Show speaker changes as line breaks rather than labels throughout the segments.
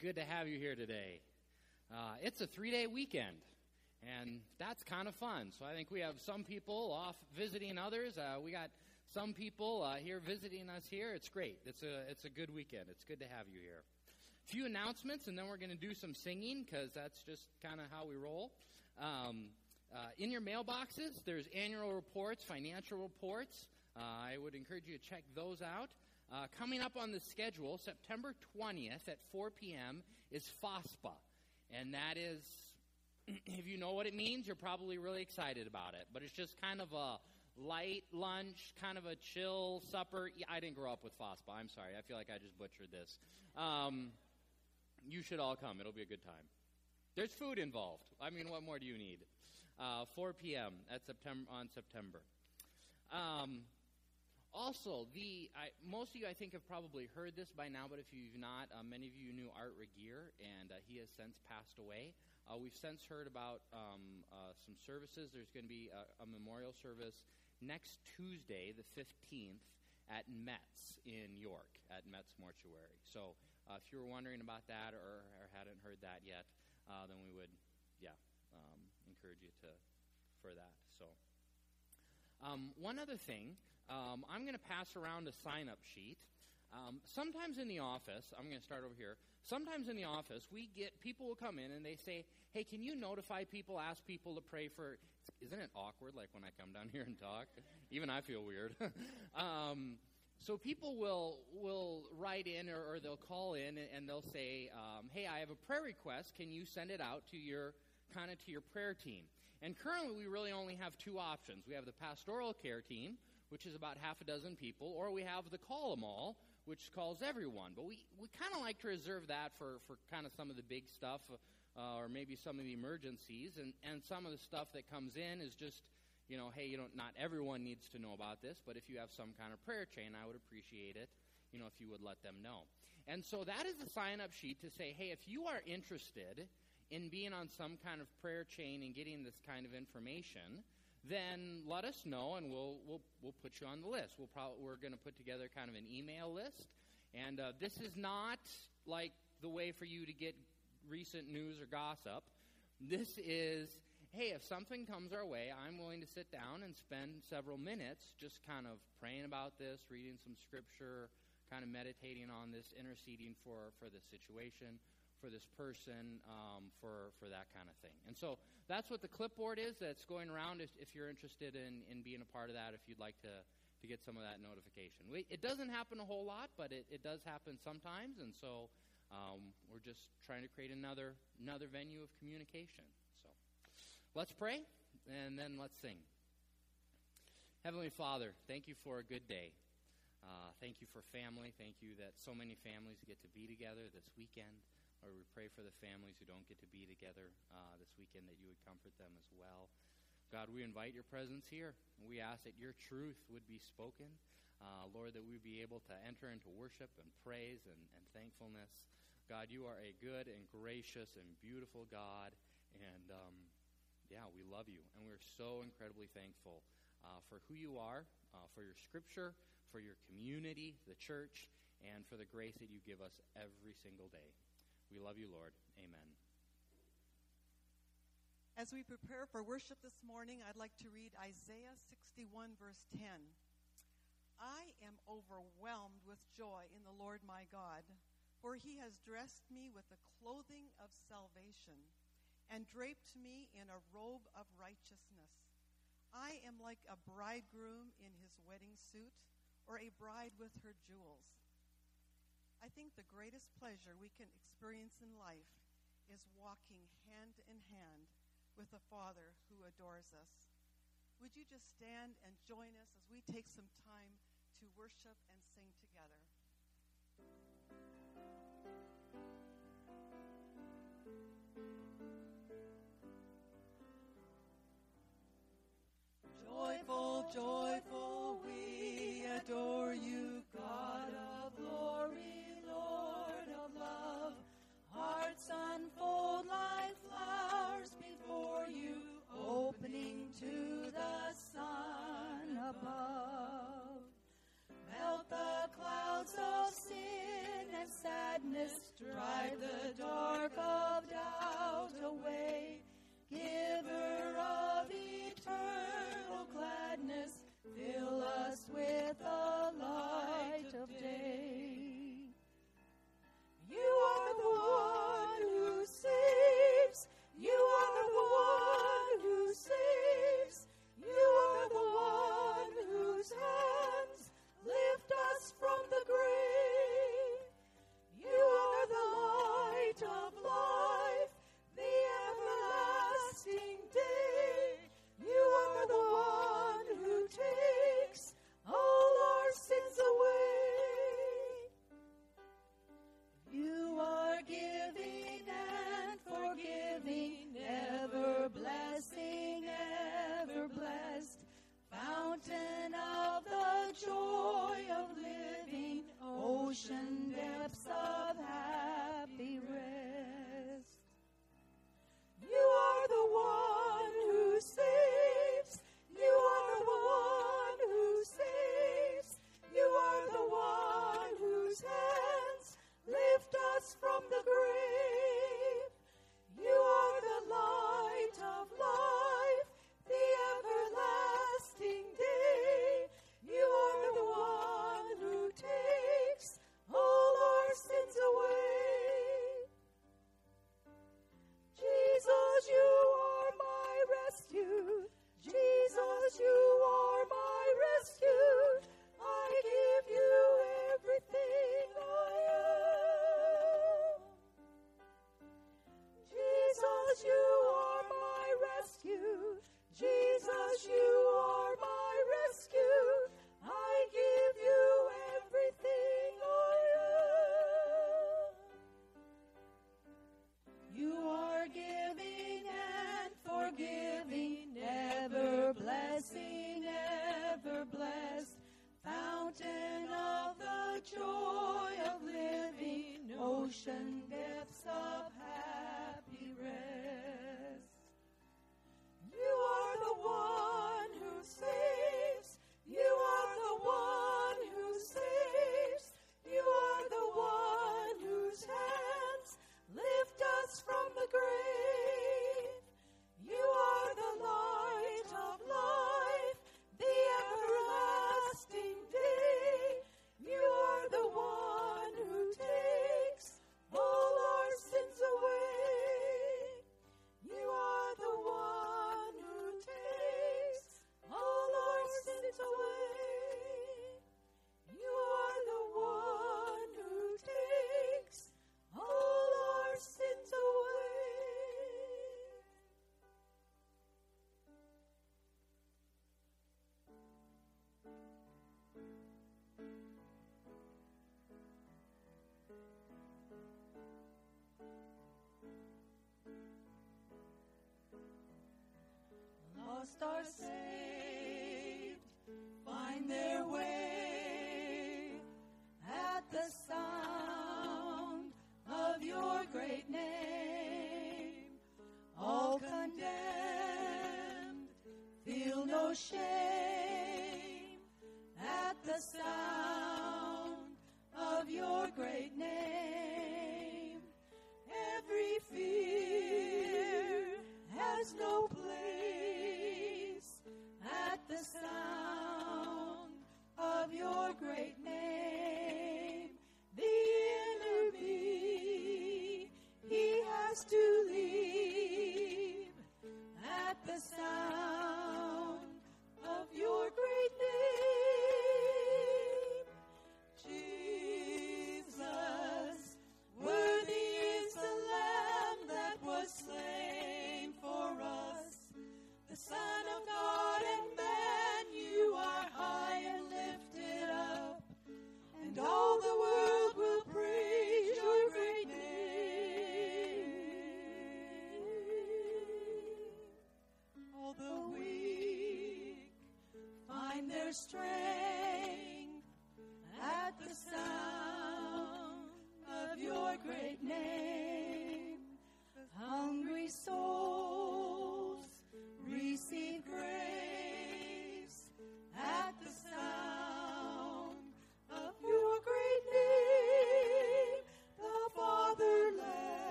good to have you here today. Uh, it's a three day weekend, and that's kind of fun. So I think we have some people off visiting others. Uh, we got some people uh, here visiting us here. It's great. It's a, it's a good weekend. It's good to have you here. A few announcements, and then we're going to do some singing because that's just kind of how we roll. Um, uh, in your mailboxes, there's annual reports, financial reports. Uh, I would encourage you to check those out. Uh, coming up on the schedule, September 20th at 4 p.m., is Faspa. And that is, if you know what it means, you're probably really excited about it. But it's just kind of a light lunch, kind of a chill supper. I didn't grow up with Faspa. I'm sorry. I feel like I just butchered this. Um, you should all come. It'll be a good time. There's food involved. I mean, what more do you need? Uh, 4 p.m. at September on September. Um, also, the I, most of you, I think, have probably heard this by now, but if you've not, uh, many of you knew Art Regier, and uh, he has since passed away. Uh, we've since heard about um, uh, some services. There's going to be a, a, memorial service next Tuesday, the 15th, at Metz in York, at Metz Mortuary. So uh, if you were wondering about that or, or hadn't heard that yet, uh, then we would, yeah, um, encourage you to for that. So. Um, one other thing, um, I'm going to pass around a sign up sheet. Um, sometimes in the office, I'm going to start over here. Sometimes in the office, we get people will come in and they say, "Hey, can you notify people, ask people to pray for?" Isn't it awkward? Like when I come down here and talk, even I feel weird. um, so people will will write in or, or they'll call in and, they'll say, um, "Hey, I have a prayer request. Can you send it out to your kind of to your prayer team?" And currently, we really only have two options. We have the pastoral care team, which is about half a dozen people, or we have the call them all, which calls everyone. But we, we kind of like to reserve that for, for kind of some of the big stuff, uh, or maybe some of the emergencies. And, and some of the stuff that comes in is just, you know, hey, you know, not everyone needs to know about this, but if you have some kind of prayer chain, I would appreciate it, you know, if you would let them know. And so that is the sign up sheet to say, hey, if you are interested in being on some kind of prayer chain and getting this kind of information, then let us know and we'll we'll we'll put you on the list. We'll probably we're going to put together kind of an email list, and uh, this is not like the way for you to get recent news or gossip. This is hey, if something comes our way, I'm willing to sit down and spend several minutes just kind of praying about this, reading some scripture, kind of meditating on this, interceding for for the situation for this person um, for, for that kind of thing. And so that's what the clipboard is that's going around if, if you're interested in, in being a part of that, if you'd like to, to get some of that notification. We, it doesn't happen a whole lot, but it, it does happen sometimes. And so um, we're just trying to create another, another venue of communication. So let's pray and then let's sing. Heavenly Father, thank you for a good day. Uh, thank you for family. Thank you that so many families get to be together this weekend. Lord, we pray for the families who don't get to be together uh, this weekend that you would comfort them as well. God, we invite your presence here. We ask that your truth would be spoken. Uh, Lord, that we be able to enter into worship and praise and, and thankfulness. God, you are a good and gracious and beautiful God. And um, yeah, we love you. And we're so incredibly thankful uh, for who you are, uh, for your scripture, for your community, the church, and for the grace that you give us every single day. We love you, Lord. Amen.
As we prepare for worship this morning, I'd like to read Isaiah 61, verse 10. I am overwhelmed with joy in the Lord my God, for he has dressed me with the clothing of salvation and draped me in a robe of righteousness. I am like a bridegroom in his wedding suit, or a bride with her jewels. I think the greatest pleasure we can experience in life is walking hand in hand with a Father who adores us. Would you just stand and join us as we take some time to worship and sing together? Joyful, joyful, hearts unfold like flowers before you, opening to the sun above. Melt the clouds
of sin and sadness, drive the dark of doubt away. Giver of eternal gladness, fill us with the light of day. You are the one. You are the ocean depths of because you. are saved, find their way at the sound of your great name. All condemned, feel no shame at the sound.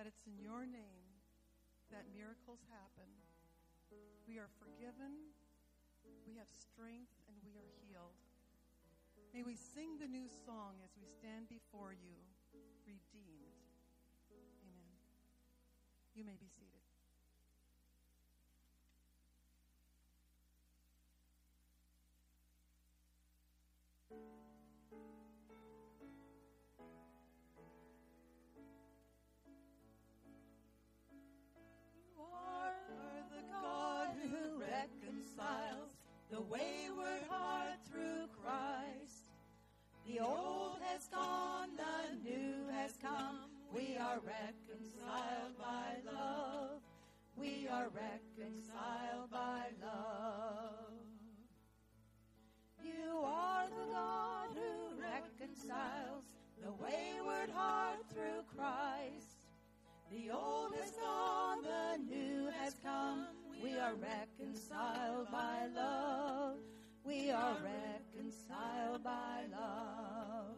That
it's in your name that miracles happen. We are forgiven, we have strength, and we are healed. May we sing the new song
reconciled by love. We are reconciled by love.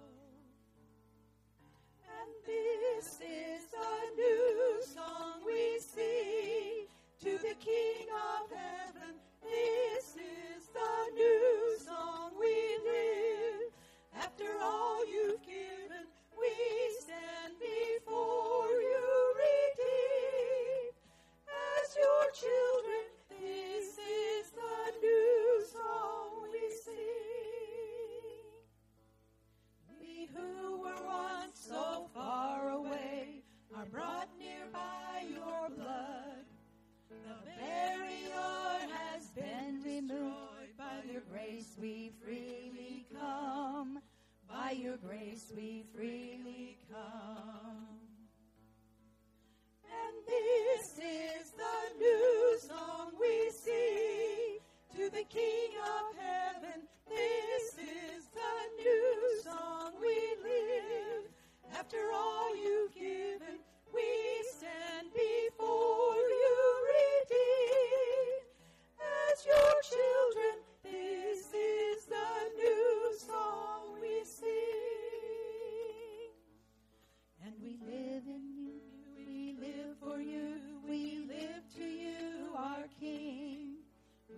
And this is a new song we sing to the King of heaven. This is the new song we live. After all you've given, we stand before you redeemed. As your children, so far away are brought near by your blood. The barrier has been removed by your grace we freely come. By your grace we freely come. And this is the new song we sing to the King of heaven. This is the new song we live. After all you've given, we stand before you redeemed. As your children, this is the new song we sing. And we live in you, we live for you, we live to you, our King.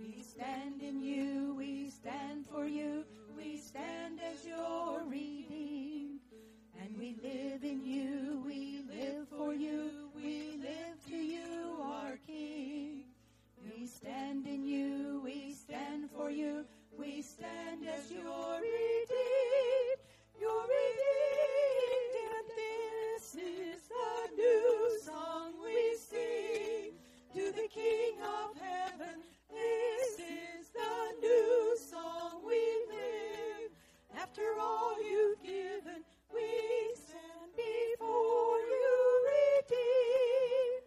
We stand in you, we stand for you, we stand as your redeemed. We live in you, we live for you, we live to you, our King. We stand in you, we stand for you, we stand as your redeemed, your redeemed. And this is the new song we sing to the King of heaven. This is the new song we live. After all you've given, we stand before you redeemed.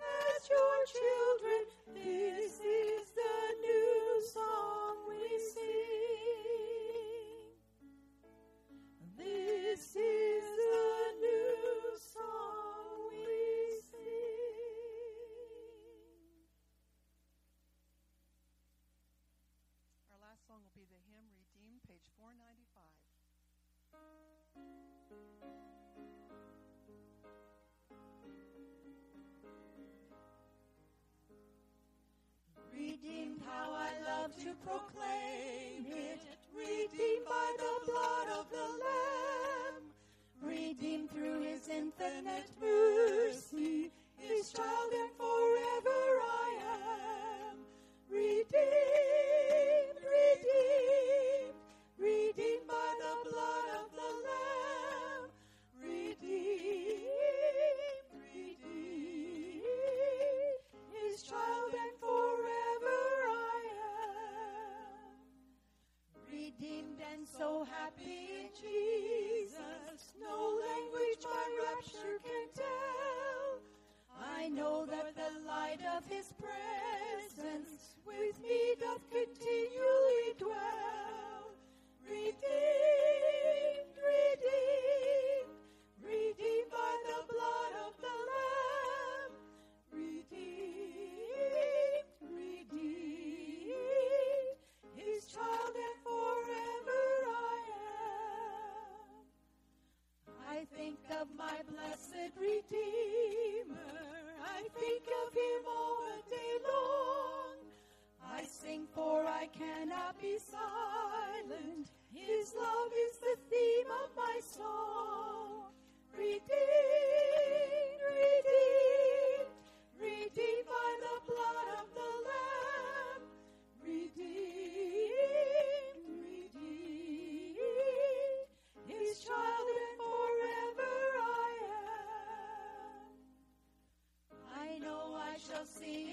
As your children,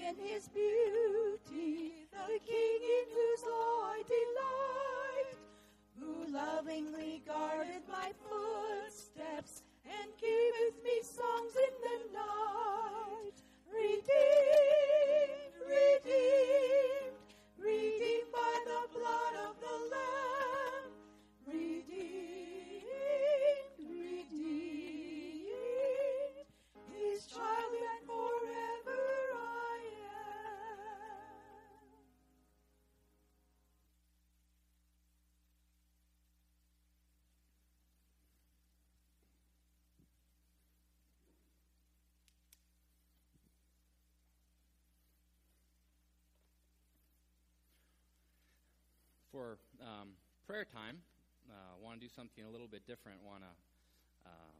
in His beauty the King
For um, prayer time, uh, want to do something a little bit different. Want to uh,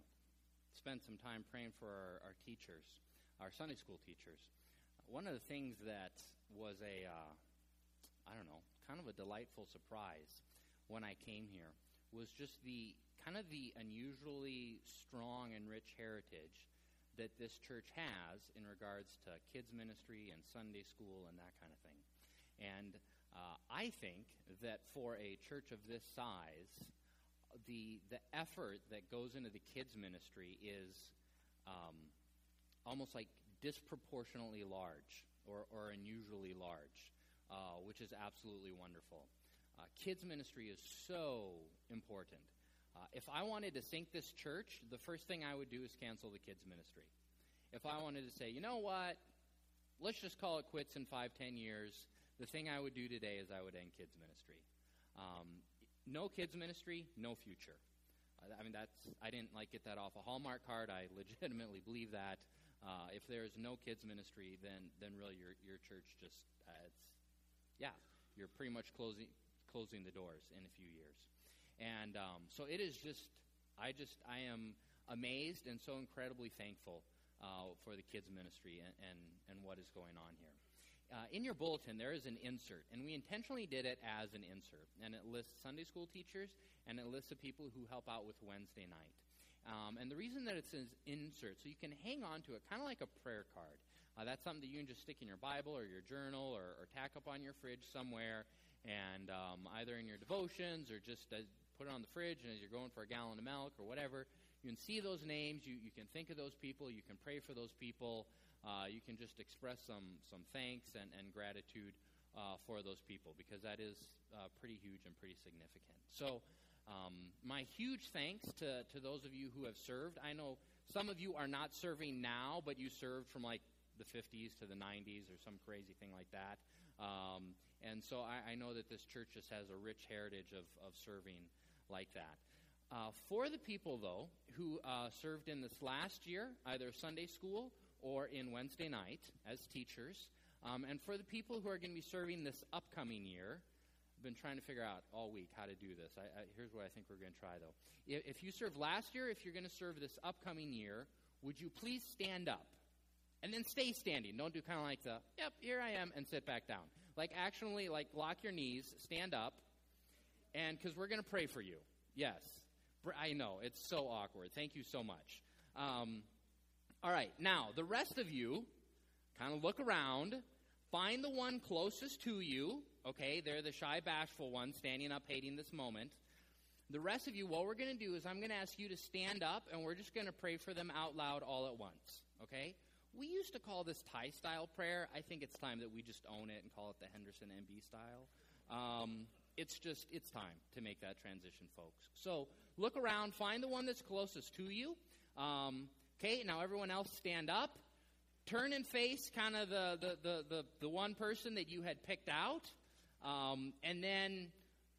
spend some time praying for our, our teachers, our Sunday school teachers. One of the things that was a, uh, I don't know, kind of a delightful surprise when I came here was just the kind of the unusually strong and rich heritage that this church has in regards to kids ministry and Sunday school and that kind of thing. And uh, I think that for a church of this size, the the effort that goes into the kids ministry is um, almost like disproportionately large or, or unusually large, uh, which is absolutely wonderful. Uh, kids ministry is so important. Uh, if I wanted to sink this church, the first thing I would do is cancel the kids ministry. If I wanted to say, you know what, let's just call it quits in five, ten years, the thing I would do today is I would end kids ministry. Um, no kids ministry, no future. Uh, I mean, that's I didn't like get that off a Hallmark card. I legitimately believe that. Uh, if there is no kids ministry, then then really your your church just uh, it's yeah, you're pretty much closing closing the doors in a few years. And um, so it is just I just I am amazed and so incredibly thankful uh, for the kids ministry and, and and what is going on here. Uh, in your bulletin, there is an insert, and we intentionally did it as an insert. And it lists Sunday school teachers, and it lists the people who help out with Wednesday night. Um, and the reason that it says insert, so you can hang on to it, kind of like a prayer card. Uh, that's something that you can just stick in your Bible or your journal or, or tack up on your fridge somewhere, and um, either in your devotions or just uh, put it on the fridge, and as you're going for a gallon of milk or whatever, you can see those names, you, you can think of those people, you can pray for those people. Uh, you can just express some, some thanks and, and gratitude uh, for those people because that is uh, pretty huge and pretty significant. So, um, my huge thanks to, to those of you who have served. I know some of you are not serving now, but you served from like the 50s to the 90s or some crazy thing like that. Um, and so I, I know that this church just has a rich heritage of, of serving like that. Uh, for the people, though, who uh, served in this last year, either Sunday school or in Wednesday night as teachers. Um, and for the people who are going to be serving this upcoming year, I've been trying to figure out all week how to do this. I, I, here's what I think we're going to try, though. If, if you served last year, if you're going to serve this upcoming year, would you please stand up? And then stay standing. Don't do kind of like the, yep, here I am, and sit back down. Like, actually, like, lock your knees, stand up, and because we're going to pray for you. Yes. I know, it's so awkward. Thank you so much. Um, all right, now, the rest of you kind of look around, find the one closest to you. Okay, they're the shy, bashful one standing up, hating this moment. The rest of you, what we're going to do is I'm going to ask you to stand up, and we're just going to pray for them out loud all at once. Okay? We used to call this Thai style prayer. I think it's time that we just own it and call it the Henderson MB style. Um, it's just, it's time to make that transition, folks. So look around, find the one that's closest to you. Um, Okay, now everyone else stand up. Turn and face kind of the, the, the, the, the one person that you had picked out. Um, and then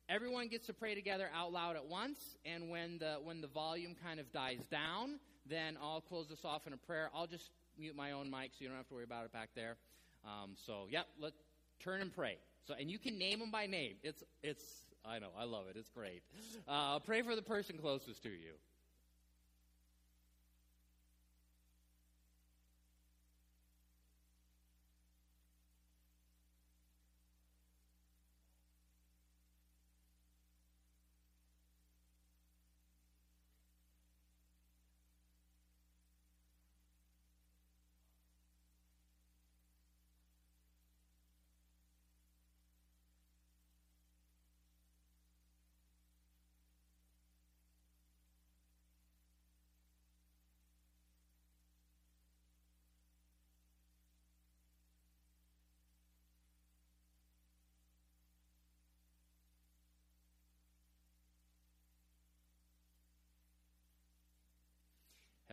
everyone gets to pray together out loud at once. And when the, when the volume kind of dies down, then I'll close this off in a prayer. I'll just mute my own mic so you don't have to worry about it back there. Um, so, yep, let turn and pray. So, and you can name them by name. It's, it's, I know, I love it. It's great. Uh, pray for the person closest to you.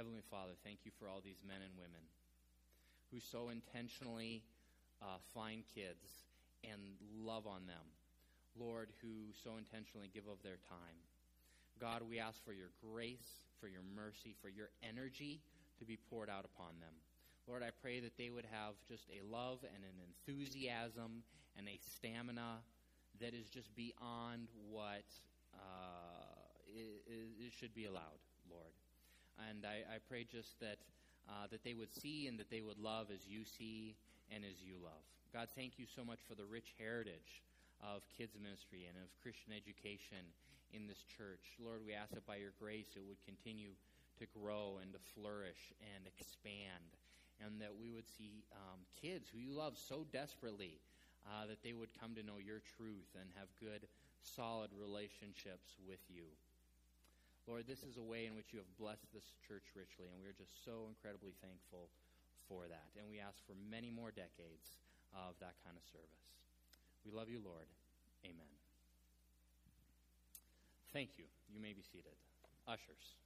Heavenly Father, thank you for all these men and women who so intentionally uh, find kids and love on them. Lord, who so intentionally give of their time. God, we ask for your grace, for your mercy, for your energy to be poured out upon them. Lord, I pray that they would have just a love and an enthusiasm and a stamina that is just beyond what uh, it, it should be allowed, Lord. And I, I pray just that, uh, that they would see and that they would love as you see and as you love. God, thank you so much for the rich heritage of kids ministry and of Christian education in this church. Lord, we ask that by your grace it would continue to grow and to flourish and expand, and that we would see um, kids who you love so desperately uh, that they would come to know your truth and have good, solid relationships with you. Lord, this is a way in which you have blessed this church richly, and we are just so incredibly thankful for that. And we ask for many more decades of that kind of service. We love you, Lord. Amen. Thank you. You may be seated. Ushers.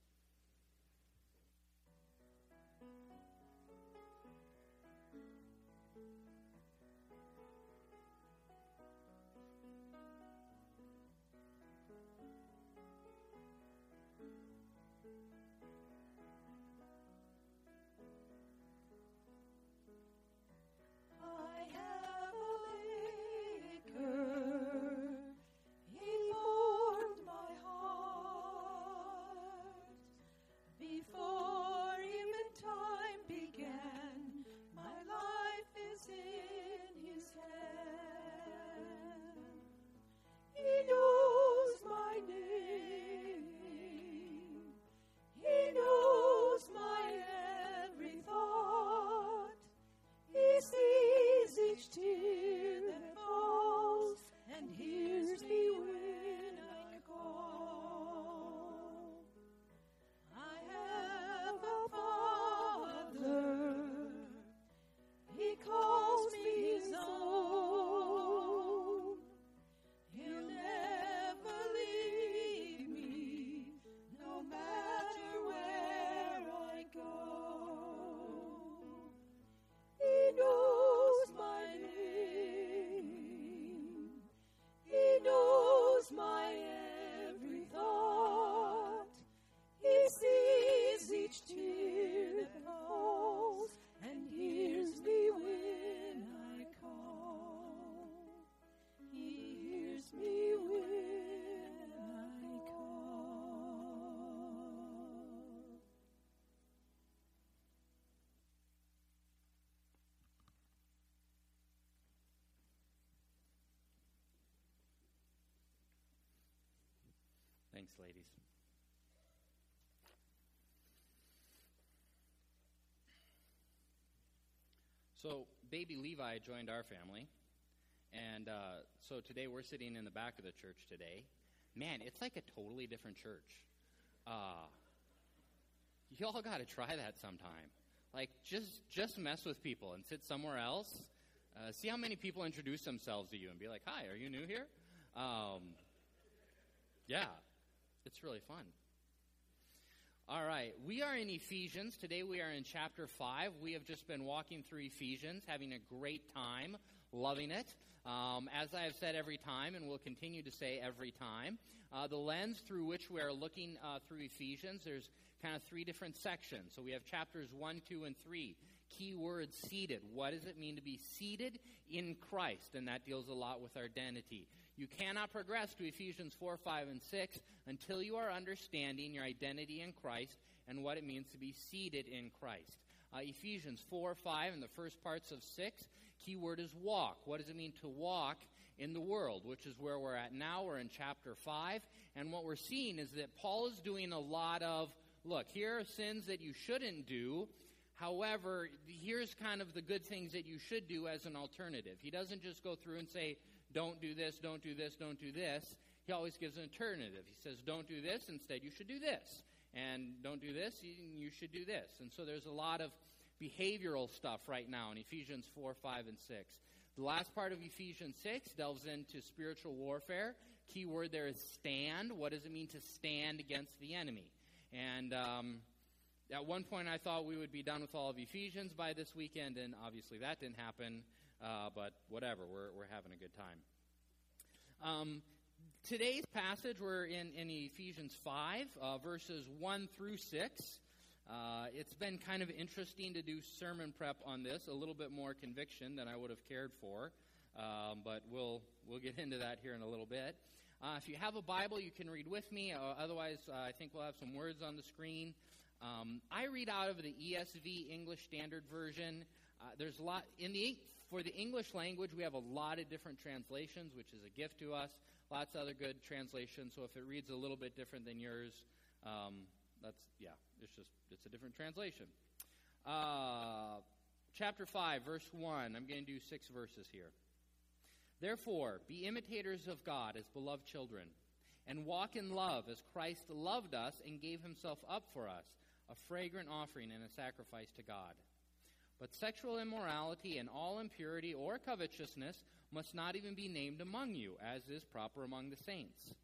Thanks, ladies. So, baby Levi joined our family. And uh, so today we're sitting in the back of the church today. Man, it's like a totally different church. Uh, y'all got to try that sometime. Like, just just mess with people and sit somewhere else. Uh, see how many people introduce themselves to you and be like, "Hi, are you new here?" Um, yeah, it's really fun. All right, we are in Ephesians. Today we are in chapter 5. We have just been walking through Ephesians, having a great time, loving it. Um, as I have said every time, and will continue to say every time, uh, the lens through which we are looking uh, through Ephesians, there's kind of three different sections. So we have chapters 1, 2, and 3 Key word seated. What does it mean to be seated in Christ? And that deals a lot with our identity. You cannot progress to Ephesians 4, 5, and 6 until you are understanding your identity in Christ and what it means to be seated in Christ. Uh, Ephesians 4, 5, and the first parts of 6, key word is walk. What does it mean to walk in the world, which is where we're at now? We're in chapter 5. And what we're seeing is that Paul is doing a lot of look, here are sins that you shouldn't do. However, here's kind of the good things that you should do as an alternative. He doesn't just go through and say, don't do this, don't do this, don't do this. He always gives an alternative. He says, don't do this, instead you should do this. And don't do this, you should do this. And so there's a lot of behavioral stuff right now in Ephesians 4, 5, and 6. The last part of Ephesians 6 delves into spiritual warfare. Key word there is stand. What does it mean to stand against the enemy? And um, at one point, I thought we would be done with all of Ephesians by this weekend, and obviously that didn't happen. Uh, but whatever, we're we're having a good time. Um, today's passage, we're in in Ephesians five, uh, verses one through six. Uh, it's been kind of interesting to do sermon prep on this, a little bit more conviction than I would have cared for, um, but we'll we'll get into that here in a little bit. Uh, if you have a Bible, you can read with me. Uh, otherwise, uh, I think we'll have some words on the screen. Um, I read out of the ESV English Standard Version. Uh, there's a lot in the for the English language. We have a lot of different translations, which is a gift to us. Lots of other good translations. So if it reads a little bit different than yours, um, that's yeah, it's just it's a different translation. Uh, chapter five, verse one. I'm going to do six verses here. Therefore, be imitators of God as beloved children, and walk in love as Christ loved us and gave himself up for us, a fragrant offering and a sacrifice to God. But sexual immorality and all impurity or covetousness must not even be named among you, as is proper among the saints.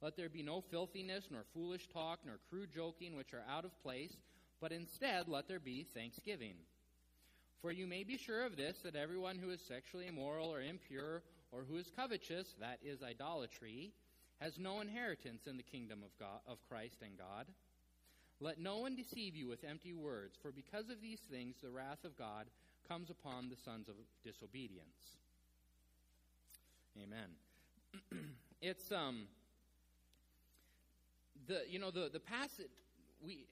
Let there be no filthiness, nor foolish talk, nor crude joking, which are out of place, but instead let there be thanksgiving. For you may be sure of this, that everyone who is sexually immoral or impure or who is covetous, that is idolatry, has no inheritance in the kingdom of God of Christ and God. Let no one deceive you with empty words, for because of these things the wrath of God comes upon the sons of disobedience. Amen. it's um the you know the the passage we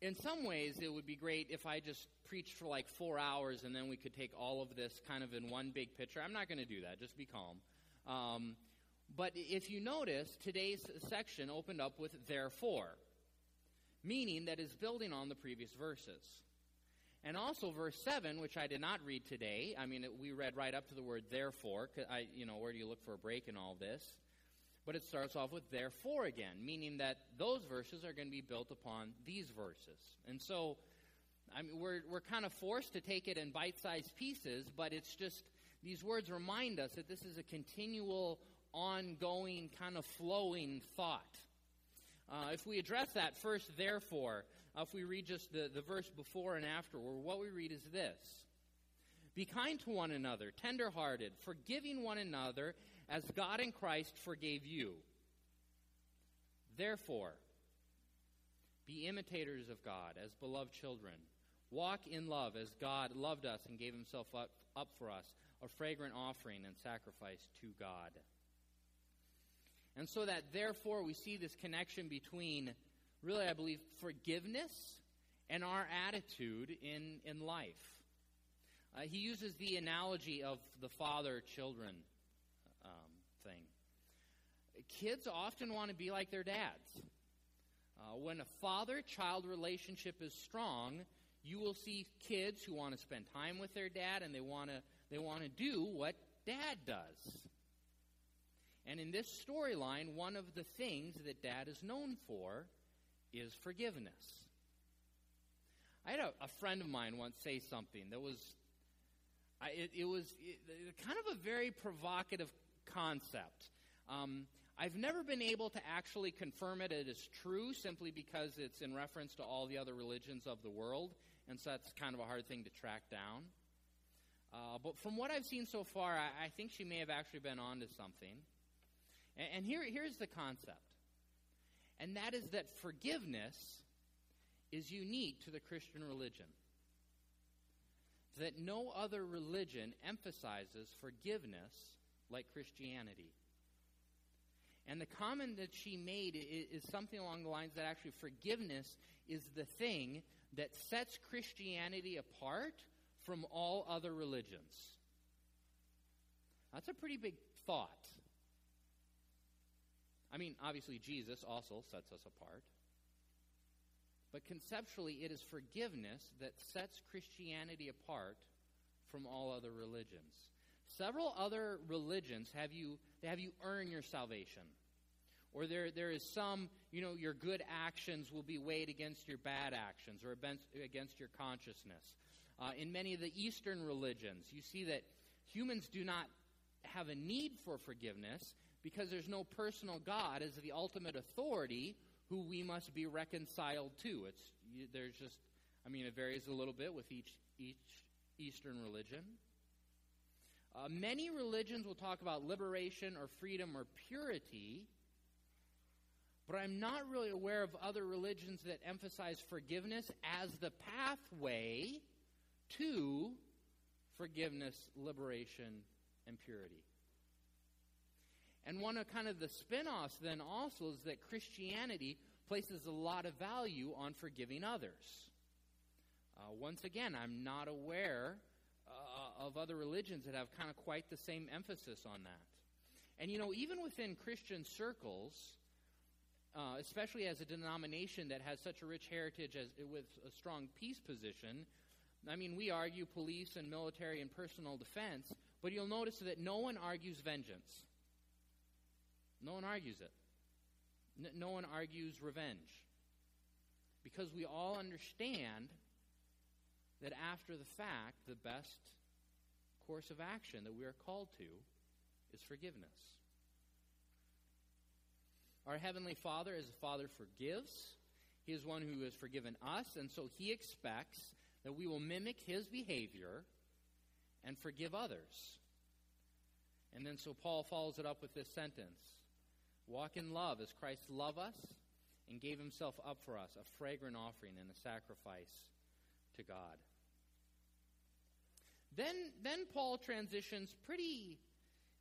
in some ways it would be great if I just preached for like four hours and then we could take all of this kind of in one big picture. I'm not going to do that. Just be calm. Um, but if you notice, today's section opened up with therefore, meaning that is building on the previous verses. And also verse 7, which I did not read today. I mean, we read right up to the word therefore. I, you know, where do you look for a break in all this? But it starts off with therefore again, meaning that those verses are going to be built upon these verses. And so I mean, we're, we're kind of forced to take it in bite sized pieces, but it's just, these words remind us that this is a continual, ongoing, kind of flowing thought. Uh, if we address that first, therefore, uh, if we read just the, the verse before and after, what we read is this Be kind to one another, tenderhearted, forgiving one another, as God in Christ forgave you. Therefore, be imitators of God as beloved children Walk in love as God loved us and gave himself up, up for us, a fragrant offering and sacrifice to God. And so that therefore we see this connection between, really, I believe, forgiveness and our attitude in, in life. Uh, he uses the analogy of the father children um, thing. Kids often want to be like their dads. Uh, when a father child relationship is strong, you will see kids who want to spend time with their dad and they want to they want to do what dad does. And in this storyline, one of the things that dad is known for is forgiveness. I had a, a friend of mine once say something that was, I, it, it, was it, kind of a very provocative concept. Um, I've never been able to actually confirm it as true simply because it's in reference to all the other religions of the world and so that's kind of a hard thing to track down. Uh, but from what I've seen so far, I, I, think she may have actually been onto something. And, and here, here's the concept, and that is that forgiveness is unique to the Christian religion. that no other religion emphasizes forgiveness like Christianity. And the comment that she made is, is, something along the lines that actually forgiveness is the thing that sets Christianity apart from all other religions. That's a pretty big thought. I mean, obviously, Jesus also sets us apart. But conceptually, it is forgiveness that sets Christianity apart from all other religions. Several other religions have you, have you earn your salvation. Or there, there is some, you know, your good actions will be weighed against your bad actions or against your consciousness. Uh, in many of the Eastern religions, you see that humans do not have a need for forgiveness because there's no personal God as the ultimate authority who we must be reconciled to. It's there's just I mean it varies a little bit with each each Eastern religion. Uh, many religions will talk about liberation or freedom or purity, but I'm not really aware of other religions that emphasize forgiveness as the pathway to forgiveness, liberation, and purity. And one of kind of the spin offs then also is that Christianity places a lot of value on forgiving others. Uh, once again, I'm not aware uh, of other religions that have kind of quite the same emphasis on that. And you know, even within Christian circles, uh, especially as a denomination that has such a rich heritage as, with a strong peace position, I mean, we argue police and military and personal defense, but you'll notice that no one argues vengeance. No one argues it. No one argues revenge. Because we all understand that after the fact, the best course of action that we are called to is forgiveness. Our Heavenly Father, as a Father forgives, He is one who has forgiven us, and so He expects that we will mimic His behavior and forgive others. And then so Paul follows it up with this sentence Walk in love as Christ loved us and gave himself up for us, a fragrant offering and a sacrifice to God. Then, then Paul transitions pretty.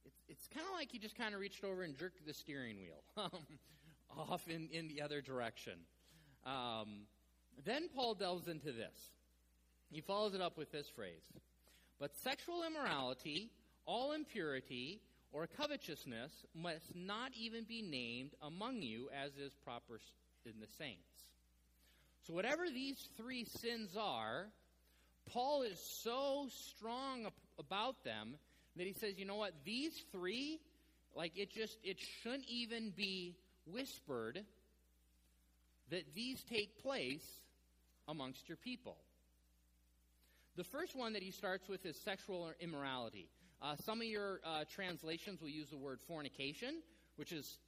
It's, it's kind of like he just kind of reached over and jerked the steering wheel off in, in the other direction. Um, then Paul delves into this. He follows it up with this phrase But sexual immorality, all impurity, or covetousness must not even be named among you as is proper in the saints. So, whatever these three sins are, Paul is so strong about them that he says, you know what, these three, like it just, it shouldn't even be whispered that these take place amongst your people. The first one that he starts with is sexual immorality. Uh, some of your uh, translations will use the word fornication, which is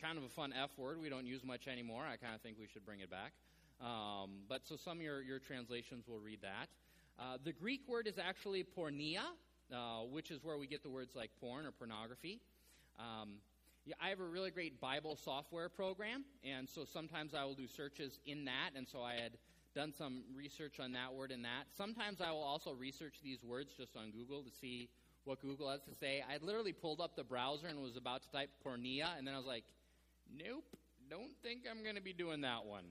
kind of a fun F word. We don't use much anymore. I kind of think we should bring it back. Um, but so some of your, your translations will read that. Uh, the Greek word is actually porneia, uh, which is where we get the words like porn or pornography. Um, yeah, I have a really great Bible software program, and so sometimes I will do searches in that, and so I had done some research on that word and that. Sometimes I will also research these words just on Google to see what Google has to say. I literally pulled up the browser and was about to type porneia, and then I was like, nope, don't think I'm going to be doing that one.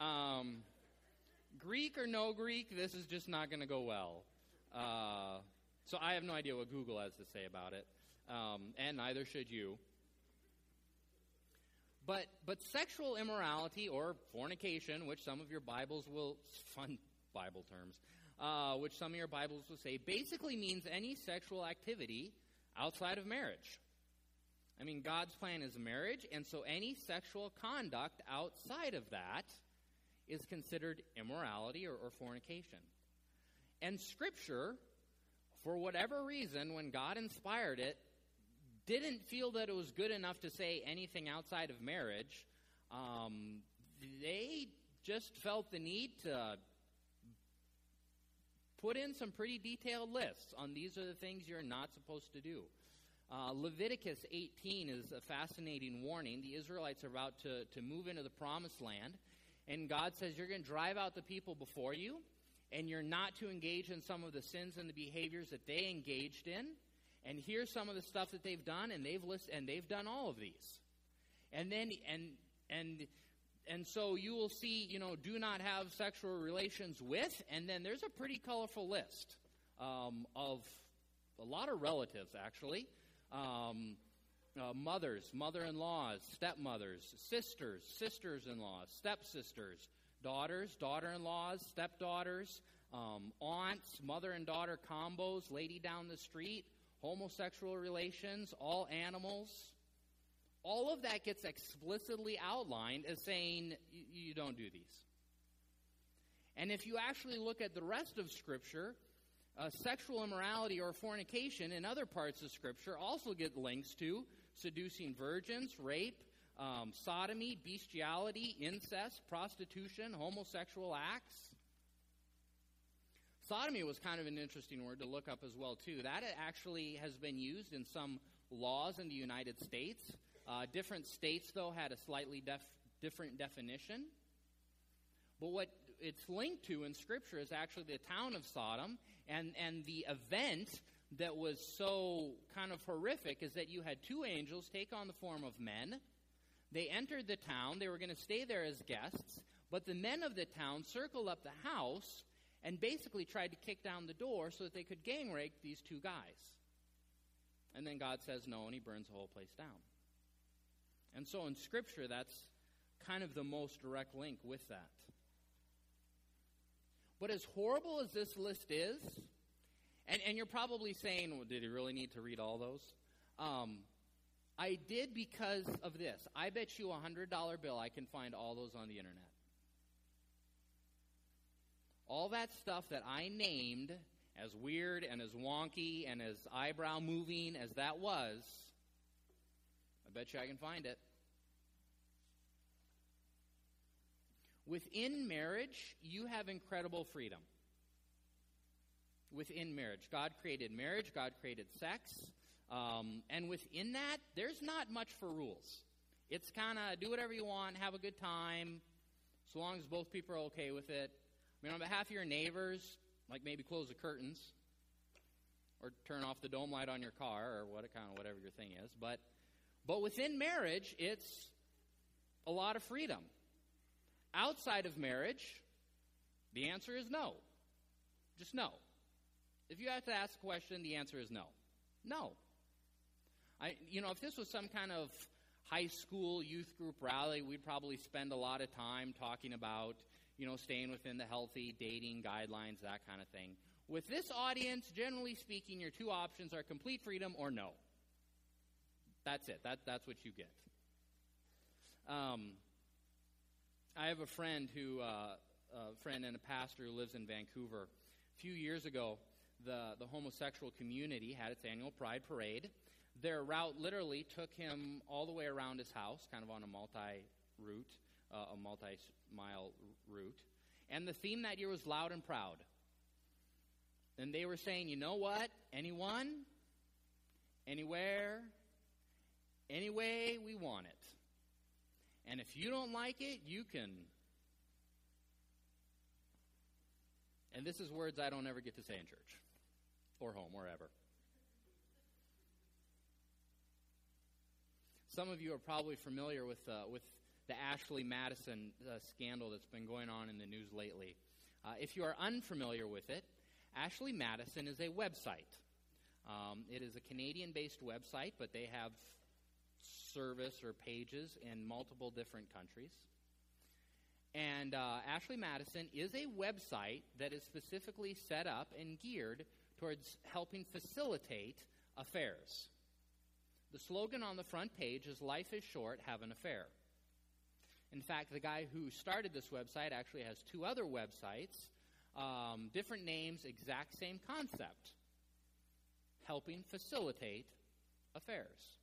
Um, Greek or no Greek, this is just not going to go well. Uh, so I have no idea what Google has to say about it, um, and neither should you. But, but sexual immorality or fornication, which some of your Bibles will, fun Bible terms, uh, which some of your Bibles will say, basically means any sexual activity outside of marriage. I mean, God's plan is marriage, and so any sexual conduct outside of that is considered immorality or, or fornication. And Scripture, for whatever reason, when God inspired it, didn't feel that it was good enough to say anything outside of marriage. Um, they just felt the need to put in some pretty detailed lists on these are the things you're not supposed to do. Uh, Leviticus 18 is a fascinating warning. The Israelites are about to, to move into the promised land, and God says, You're going to drive out the people before you, and you're not to engage in some of the sins and the behaviors that they engaged in. And here's some of the stuff that they've done, and they've list, and they've done all of these. And then and and and so you will see, you know, do not have sexual relations with, and then there's a pretty colorful list um, of a lot of relatives, actually. Um, uh, mothers, mother in laws, stepmothers, sisters, sisters in laws, stepsisters, daughters, daughter in laws, stepdaughters, um, aunts, mother and daughter combos, lady down the street, homosexual relations, all animals. All of that gets explicitly outlined as saying you don't do these. And if you actually look at the rest of Scripture, uh, sexual immorality or fornication in other parts of Scripture also get links to seducing virgins, rape, um, sodomy, bestiality, incest, prostitution, homosexual acts. Sodomy was kind of an interesting word to look up as well too. That actually has been used in some laws in the United States. Uh, different states, though, had a slightly def- different definition. But what it's linked to in Scripture is actually the town of Sodom and, and the event that was so kind of horrific is that you had two angels take on the form of men. They entered the town. They were going to stay there as guests. But the men of the town circled up the house and basically tried to kick down the door so that they could gang rape these two guys. And then God says no, and he burns the whole place down. And so in Scripture, that's kind of the most direct link with that. But as horrible as this list is, and, and you're probably saying, well, did he really need to read all those? Um, I did because of this. I bet you a $100 bill I can find all those on the internet. All that stuff that I named, as weird and as wonky and as eyebrow moving as that was, bet you I can find it. Within marriage, you have incredible freedom within marriage. God created marriage, God created sex, um, and within that, there's not much for rules. It's kind of do whatever you want, have a good time, so long as both people are okay with it. I mean, on behalf of your neighbors, like maybe close the curtains or turn off the dome light on your car or what kind of whatever your thing is. But but within marriage, it's a lot of freedom. Outside of marriage, the answer is no. Just no. If you have to ask a question, the answer is no. No. I, you know, if this was some kind of high school youth group rally, we'd probably spend a lot of time talking about, you know, staying within the healthy dating guidelines, that kind of thing. With this audience, generally speaking, your two options are complete freedom or no. That's it. That, that's what you get. Um, I have a friend who, uh, a friend and a pastor who lives in Vancouver. A few years ago, the, the homosexual community had its annual pride parade. Their route literally took him all the way around his house, kind of on a multi route, uh, a multi mile route. And the theme that year was loud and proud. And they were saying, you know what? Anyone, anywhere, any way we want it. And if you don't like it, you can. And this is words I don't ever get to say in church or home, wherever. Some of you are probably familiar with, uh, with the Ashley Madison uh, scandal that's been going on in the news lately. Uh, if you are unfamiliar with it, Ashley Madison is a website. Um, it is a Canadian based website, but they have service or pages in multiple different countries. And uh, Ashley Madison is a website that is specifically set up and geared towards helping facilitate affairs. The slogan on the front page is Life is short, have an affair. In fact, the guy who started this website actually has two other websites, um, different names, exact same concept helping facilitate affairs.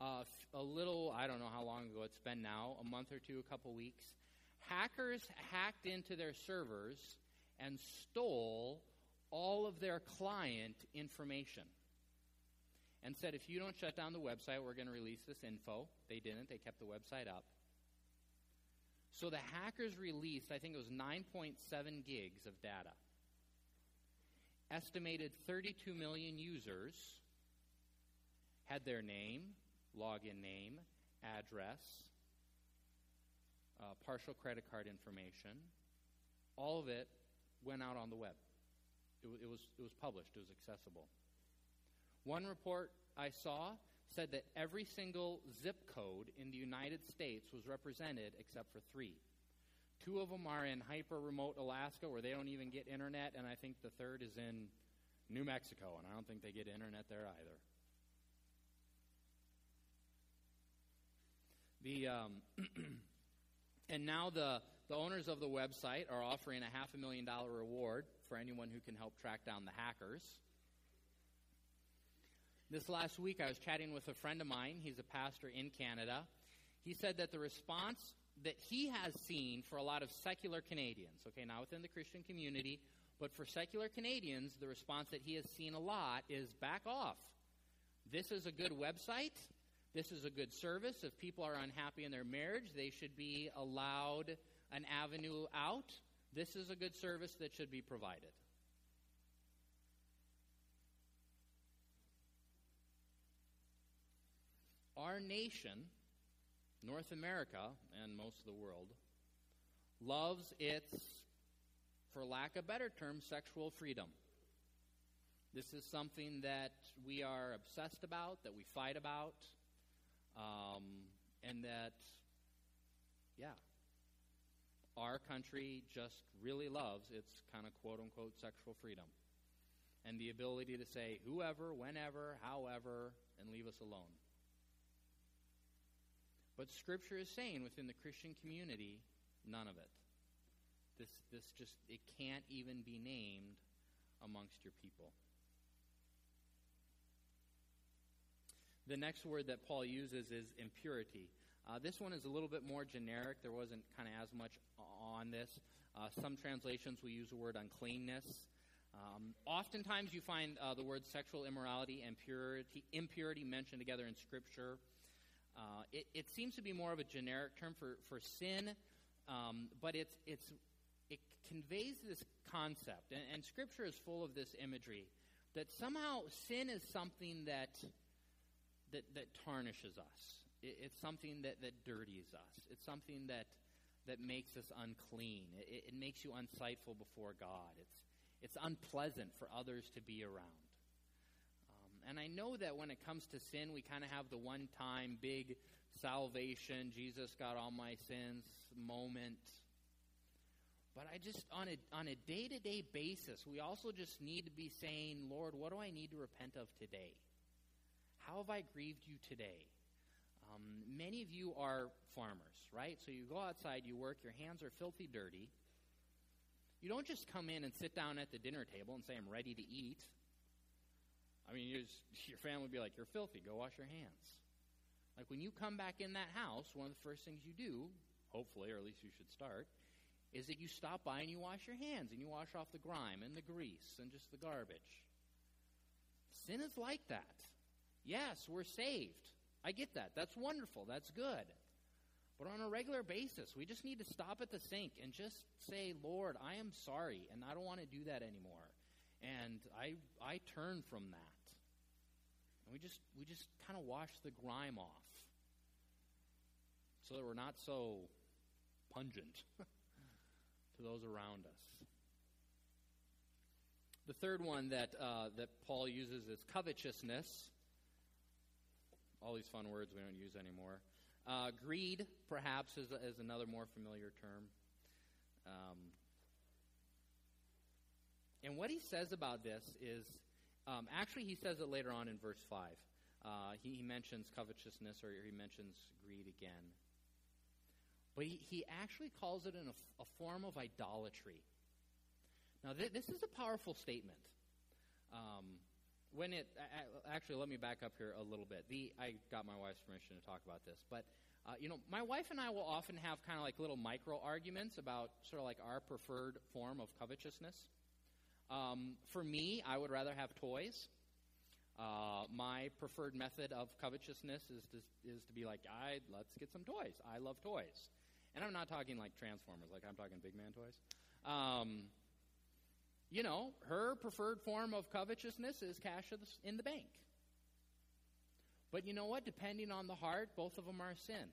Uh, a little, I don't know how long ago it's been now, a month or two, a couple weeks, hackers hacked into their servers and stole all of their client information and said, if you don't shut down the website, we're going to release this info. They didn't, they kept the website up. So the hackers released, I think it was 9.7 gigs of data. Estimated 32 million users had their name, login name, address, uh, partial credit card information. All of it went out on the web. It, it, was, it was published, it was accessible. One report I saw said that every single zip code in the United States was represented except for three. Two of them are in hyper remote Alaska where they don't even get internet, and I think the third is in New Mexico, and I don't think they get internet there either. The um, and now the the owners of the website are offering a half a million dollar reward for anyone who can help track down the hackers. This last week, I was chatting with a friend of mine. He's a pastor in Canada. He said that the response that he has seen for a lot of secular Canadians, okay, not within the Christian community, but for secular Canadians, the response that he has seen a lot is back off. This is a good website. This is a good service. If people are unhappy in their marriage, they should be allowed an avenue out. This is a good service that should be provided. Our nation, North America, and most of the world, loves its, for lack of a better term, sexual freedom. This is something that we are obsessed about, that we fight about, um, and that, yeah, our country just really loves its kind of quote unquote sexual freedom and the ability to say whoever, whenever, however, and leave us alone. But Scripture is saying within the Christian community, none of it. This, this just, it can't even be named amongst your people. The next word that Paul uses is impurity. Uh, this one is a little bit more generic. There wasn't kind of as much on this. Uh, some translations will use the word uncleanness. Um, oftentimes, you find uh, the words sexual immorality and purity, impurity mentioned together in Scripture. Uh, it, it, seems to be more of a generic term for, for sin, um, but it's, it's, it conveys this concept, and, and Scripture is full of this imagery that somehow sin is something that, that, that tarnishes us. It, it's something that, that dirties us. It's something that, that makes us unclean. It, it makes you unsightful before God. It's, it's unpleasant for others to be around. Um, and I know that when it comes to sin, we kind of have the one time big salvation, Jesus got all my sins moment. But I just, on a, on a day to day basis, we also just need to be saying, Lord, what do I need to repent of today? How have I grieved you today? Um, many of you are farmers, right? So you go outside, you work, your hands are filthy dirty. You don't just come in and sit down at the dinner table and say, I'm ready to eat. I mean, just, your family would be like, You're filthy, go wash your hands. Like when you come back in that house, one of the first things you do, hopefully, or at least you should start, is that you stop by and you wash your hands and you wash off the grime and the grease and just the garbage. Sin is like that. Yes, we're saved. I get that. That's wonderful. That's good. But on a regular basis, we just need to stop at the sink and just say, Lord, I am sorry, and I don't want to do that anymore. And I, I turn from that. And we just, we just kind of wash the grime off so that we're not so pungent to those around us. The third one that, uh, that Paul uses is covetousness. All these fun words we don't use anymore. Uh, greed, perhaps, is, is another more familiar term. Um, and what he says about this is um, actually, he says it later on in verse 5. Uh, he, he, mentions covetousness or he mentions greed again. But he, he actually calls it an, a, form of idolatry. Now, th- this is a powerful statement. Um, when it actually, let me back up here a little bit. The I got my wife's permission to talk about this, but uh, you know, my wife and I will often have kind of like little micro arguments about sort of like our preferred form of covetousness. Um, for me, I would rather have toys. Uh, my preferred method of covetousness is to, is to be like, I let's get some toys. I love toys, and I'm not talking like Transformers, like I'm talking big man toys. Um, you know, her preferred form of covetousness is cash in the bank. But you know what? Depending on the heart, both of them are sin.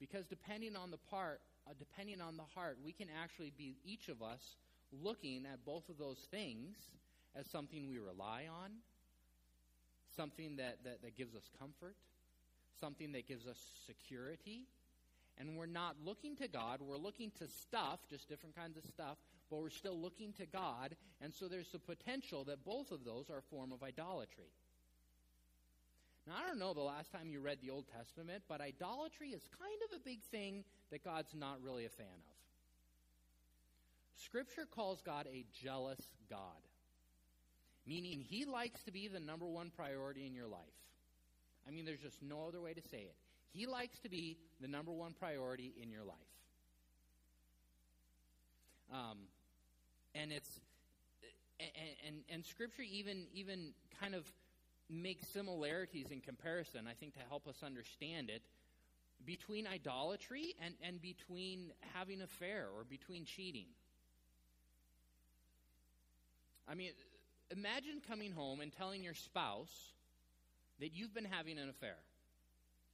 Because depending on the part, uh, depending on the heart, we can actually be each of us looking at both of those things as something we rely on, something that, that, that gives us comfort, something that gives us security. And we're not looking to God, we're looking to stuff, just different kinds of stuff, but we're still looking to God. And so there's the potential that both of those are a form of idolatry. Now, I don't know the last time you read the Old Testament, but idolatry is kind of a big thing that God's not really a fan of. Scripture calls God a jealous God, meaning he likes to be the number one priority in your life. I mean, there's just no other way to say it. He likes to be the number one priority in your life. Um, and it's and, and, and Scripture even even kind of makes similarities in comparison, I think, to help us understand it between idolatry and, and between having an affair or between cheating. I mean, imagine coming home and telling your spouse that you've been having an affair,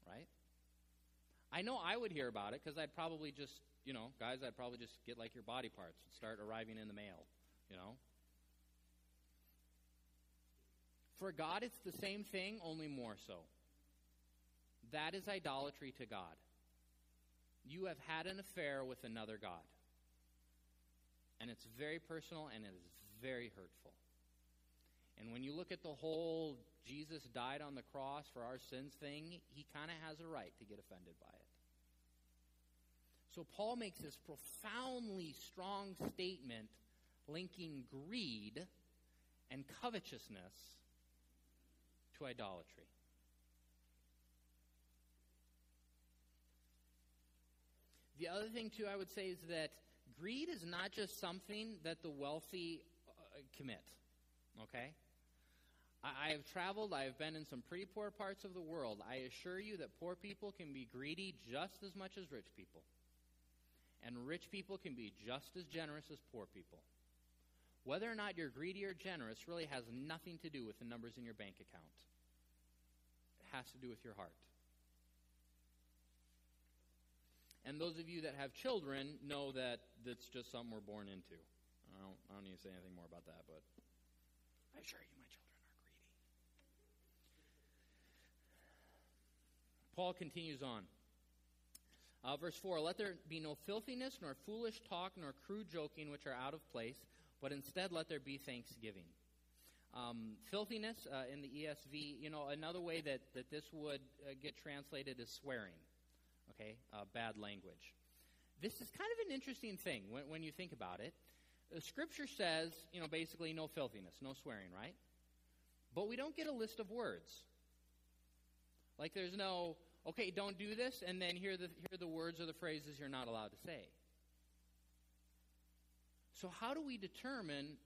right? I know I would hear about it because I'd probably just, you know, guys, I'd probably just get like your body parts and start arriving in the mail, you know? For God, it's the same thing, only more so. That is idolatry to God. You have had an affair with another God. And it's very personal and it is very hurtful. And when you look at the whole Jesus died on the cross for our sins thing, he kind of has a right to get offended by it. So Paul makes this profoundly strong statement linking greed and covetousness to idolatry. The other thing, too, I would say is that greed is not just something that the wealthy uh, commit. Okay? I, I have traveled, I have been in some pretty poor parts of the world. I assure you that poor people can be greedy just as much as rich people. And rich people can be just as generous as poor people. Whether or not you're greedy or generous really has nothing to do with the numbers in your bank account. It has to do with your heart. And those of you that have children know that that's just something we're born into. I don't, I don't need to say anything more about that, but I assure you, my children are greedy. Paul continues on. Uh, verse 4 Let there be no filthiness, nor foolish talk, nor crude joking, which are out of place but instead let there be thanksgiving. Um, filthiness uh, in the ESV, you know, another way that, that this would uh, get translated is swearing, okay, uh, bad language. This is kind of an interesting thing when, when you think about it. The scripture says, you know, basically no filthiness, no swearing, right? But we don't get a list of words. Like there's no, okay, don't do this, and then here the, here are the words or the phrases you're not allowed to say. So how do we determine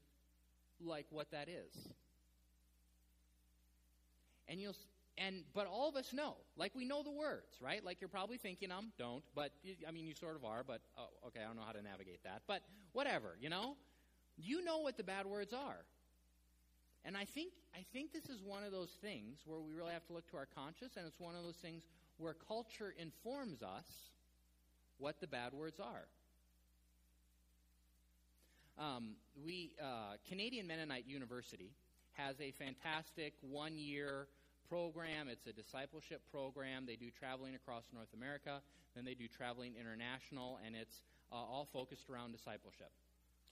like what that is? And you'll and but all of us know, like we know the words, right? Like you're probably thinking them, don't, but I mean you sort of are, but oh, okay, I don't know how to navigate that. But whatever, you know? You know what the bad words are. And I think I think this is one of those things where we really have to look to our conscience and it's one of those things where culture informs us what the bad words are. Um, we uh, Canadian Mennonite University has a fantastic one-year program. It's a discipleship program. They do traveling across North America, then they do traveling international, and it's uh, all focused around discipleship.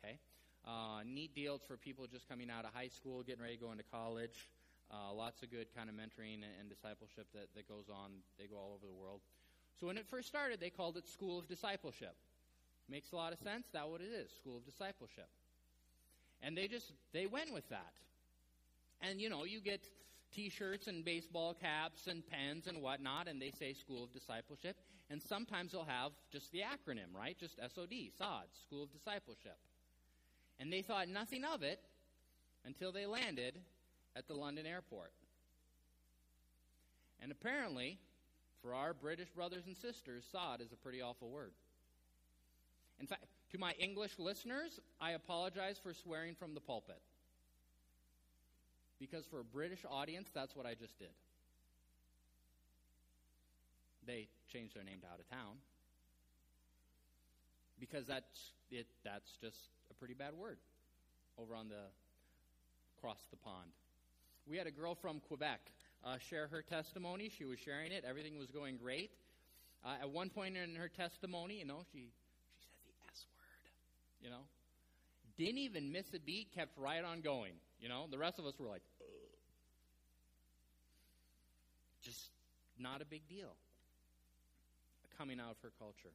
Okay, uh, neat deals for people just coming out of high school, getting ready to go into college. Uh, lots of good kind of mentoring and, and discipleship that, that goes on. They go all over the world. So when it first started, they called it School of Discipleship. Makes a lot of sense. That's what it is School of Discipleship. And they just, they went with that. And, you know, you get t shirts and baseball caps and pens and whatnot, and they say School of Discipleship. And sometimes they'll have just the acronym, right? Just SOD, SOD, School of Discipleship. And they thought nothing of it until they landed at the London airport. And apparently, for our British brothers and sisters, sod is a pretty awful word. In fact, to my English listeners, I apologize for swearing from the pulpit. Because for a British audience, that's what I just did. They changed their name to out of town. Because that's it that's just a pretty bad word over on the across the pond. We had a girl from Quebec uh, share her testimony. She was sharing it. Everything was going great. Uh, at one point in her testimony, you know, she she said the S word. You know, didn't even miss a beat. Kept right on going. You know, the rest of us were like, just not a big deal. Coming out of her culture.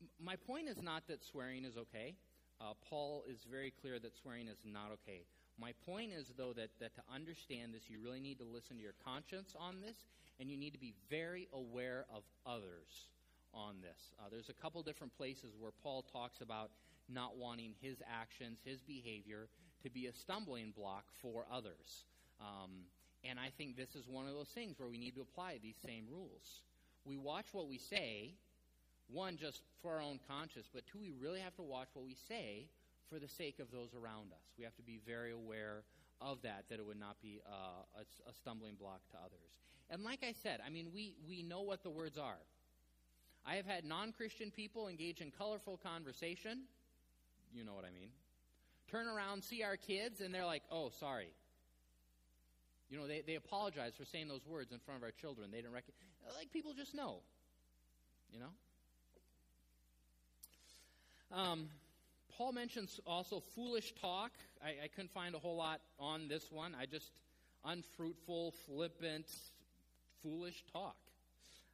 M- my point is not that swearing is okay. Uh, Paul is very clear that swearing is not okay. My point is, though, that, that to understand this, you really need to listen to your conscience on this, and you need to be very aware of others on this. Uh, there's a couple different places where Paul talks about not wanting his actions, his behavior, to be a stumbling block for others. Um, and I think this is one of those things where we need to apply these same rules. We watch what we say, one, just for our own conscience, but two, we really have to watch what we say for the sake of those around us. We have to be very aware of that, that it would not be uh, a, a stumbling block to others. And like I said, I mean, we, we know what the words are. I have had non Christian people engage in colorful conversation. You know what I mean. Turn around, see our kids, and they're like, oh, sorry. You know, they, they apologize for saying those words in front of our children. They didn't recognize. Like, people just know. You know? Um, Paul mentions also foolish talk. I, I, couldn't find a whole lot on this one. I just unfruitful, flippant, foolish talk.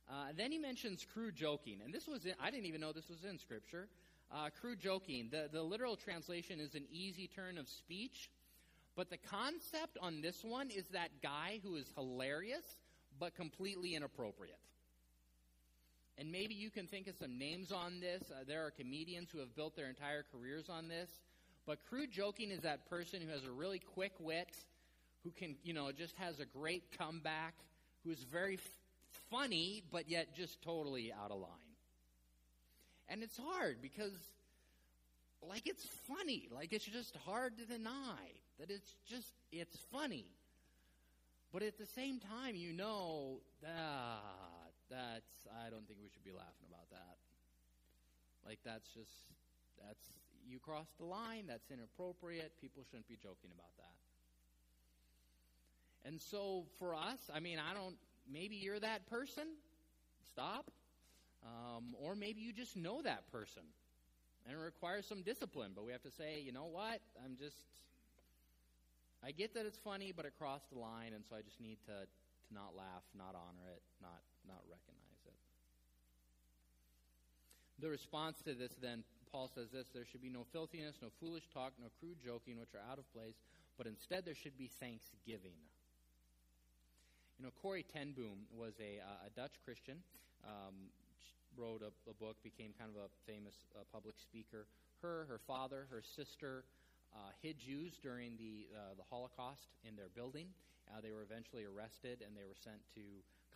Uh, then he mentions crude joking, and this was in, I didn't even know this was in Scripture. Uh, crude joking. The the literal translation is an easy turn of speech, but the concept on this one is that guy who is hilarious but completely inappropriate. And maybe you can think of some names on this. Uh, there are comedians who have built their entire careers on this. But crude joking is that person who has a really quick wit, who can, you know, just has a great comeback, who is very f- funny, but yet just totally out of line. And it's hard because, like, it's funny. Like, it's just hard to deny that it's just, it's funny. But at the same time, you know, ah, that's I don't think we should be laughing about that. Like that's just that's you crossed the line, that's inappropriate. People shouldn't be joking about that. And so for us, I mean, I don't maybe you're that person. Stop. Um, or maybe you just know that person. And it requires some discipline, but we have to say, you know what? I'm just I get that it's funny, but it crossed the line, and so I just need to, to not laugh, not honor it, not not recognize it. The response to this, then, Paul says this there should be no filthiness, no foolish talk, no crude joking, which are out of place, but instead there should be thanksgiving. You know, Corrie ten Boom was a, uh, a Dutch Christian, um, wrote a, a, book, became kind of a famous uh, public speaker. Her, her father, her sister uh, hid Jews during the, uh, the Holocaust in their building. Uh, they were eventually arrested and they were sent to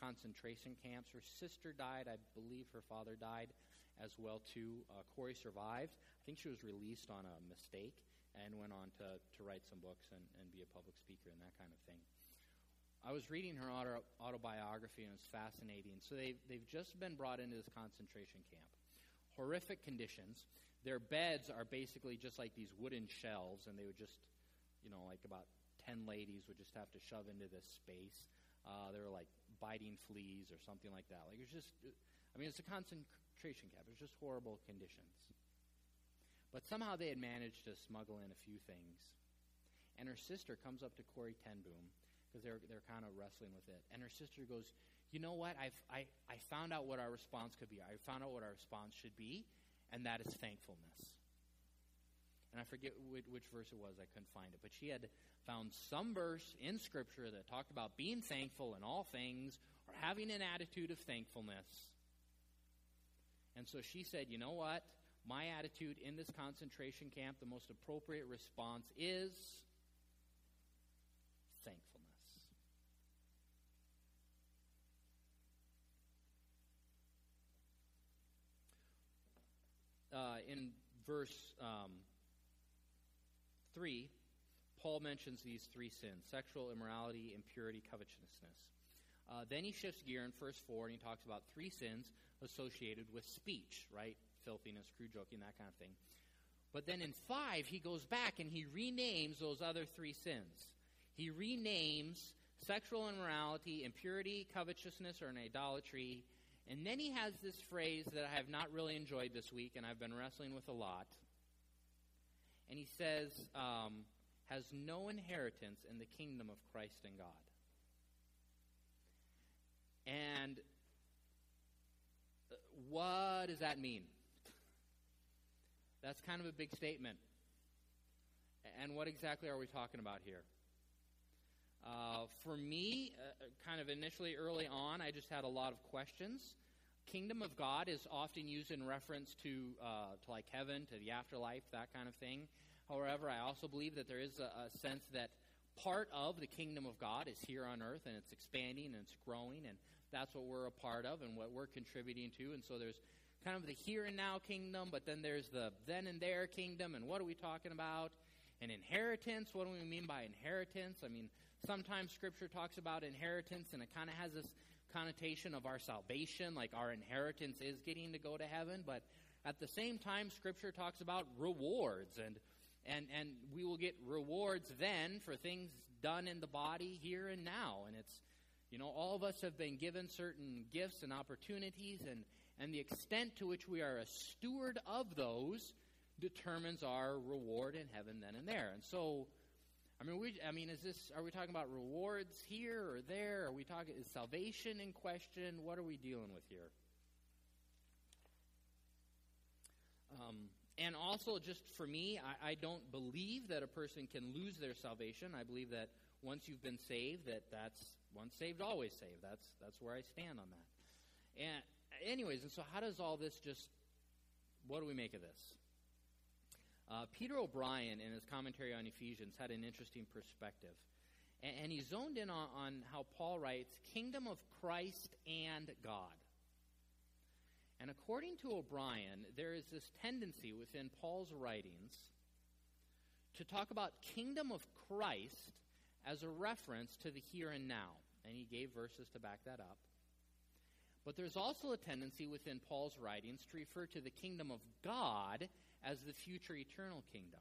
concentration camps. Her sister died. I believe her father died as well too. Uh, Corrie survived. I think she was released on a mistake and went on to, to write some books and, and be a public speaker and that kind of thing. I was reading her auto, autobiography and it was fascinating. So they've, they've just been brought into this concentration camp. Horrific conditions. Their beds are basically just like these wooden shelves, and they would just, you know, like about 10 ladies would just have to shove into this space. Uh, they were like biting fleas or something like that. Like it was just, I mean, it's a concentration camp. It was just horrible conditions. But somehow they had managed to smuggle in a few things. And her sister comes up to Corrie ten Boom because they're they're kind of wrestling with it. And her sister goes, "You know what? I've, I I found out what our response could be. I found out what our response should be, and that is thankfulness." and I forget which, which, verse it was, I couldn't find it, but she had found some verse in Scripture that talked about being thankful in all things or having an attitude of thankfulness. And so she said, You know what? My attitude in this concentration camp, the most appropriate response is thankfulness. Uh, in verse um, 3, Paul mentions these three sins sexual immorality, impurity, covetousness. Uh, then he shifts gear in verse 4 and he talks about three sins associated with speech, right? Filthiness, crude joking, that kind of thing. But then in 5, he goes back and he renames those other three sins. He renames sexual immorality, impurity, covetousness, or an idolatry. And then he has this phrase that I have not really enjoyed this week and I've been wrestling with a lot. And he says, um, has no inheritance in the kingdom of Christ and God. And uh, what does that mean? That's kind of a big statement. And what exactly are we talking about here? Uh, for me, uh, kind of initially early on, I just had a lot of questions. Kingdom of God is often used in reference to, uh, to like heaven, to the afterlife, that kind of thing. However, I also believe that there is a, a sense that part of the kingdom of God is here on earth and it's expanding and it's growing, and that's what we're a part of and what we're contributing to. And so there's kind of the here and now kingdom, but then there's the then and there kingdom, and what are we talking about? An inheritance. What do we mean by inheritance? I mean, sometimes Scripture talks about inheritance, and it kind of has this connotation of our salvation, like our inheritance is getting to go to heaven, but at the same time, Scripture talks about rewards and and and we will get rewards then for things done in the body here and now. And it's you know all of us have been given certain gifts and opportunities and and the extent to which we are a steward of those determines our reward in heaven then and there. And so I mean, we, I mean, is this? Are we talking about rewards here or there? Are we talking is salvation in question? What are we dealing with here? Um, and also, just for me, I, I, don't believe that a person can lose their salvation. I believe that once you've been saved, that that's once saved, always saved. That's that's where I stand on that. And anyways, and so how does all this just? What do we make of this? Uh, Peter O'Brien, in his commentary on Ephesians, had an interesting perspective. And, and he zoned in on, on how Paul writes, Kingdom of Christ and God. And according to O'Brien, there is this tendency within Paul's writings to talk about kingdom of Christ as a reference to the here and now. And he gave verses to back that up. But there's also a tendency within Paul's writings to refer to the kingdom of God as the future eternal kingdom.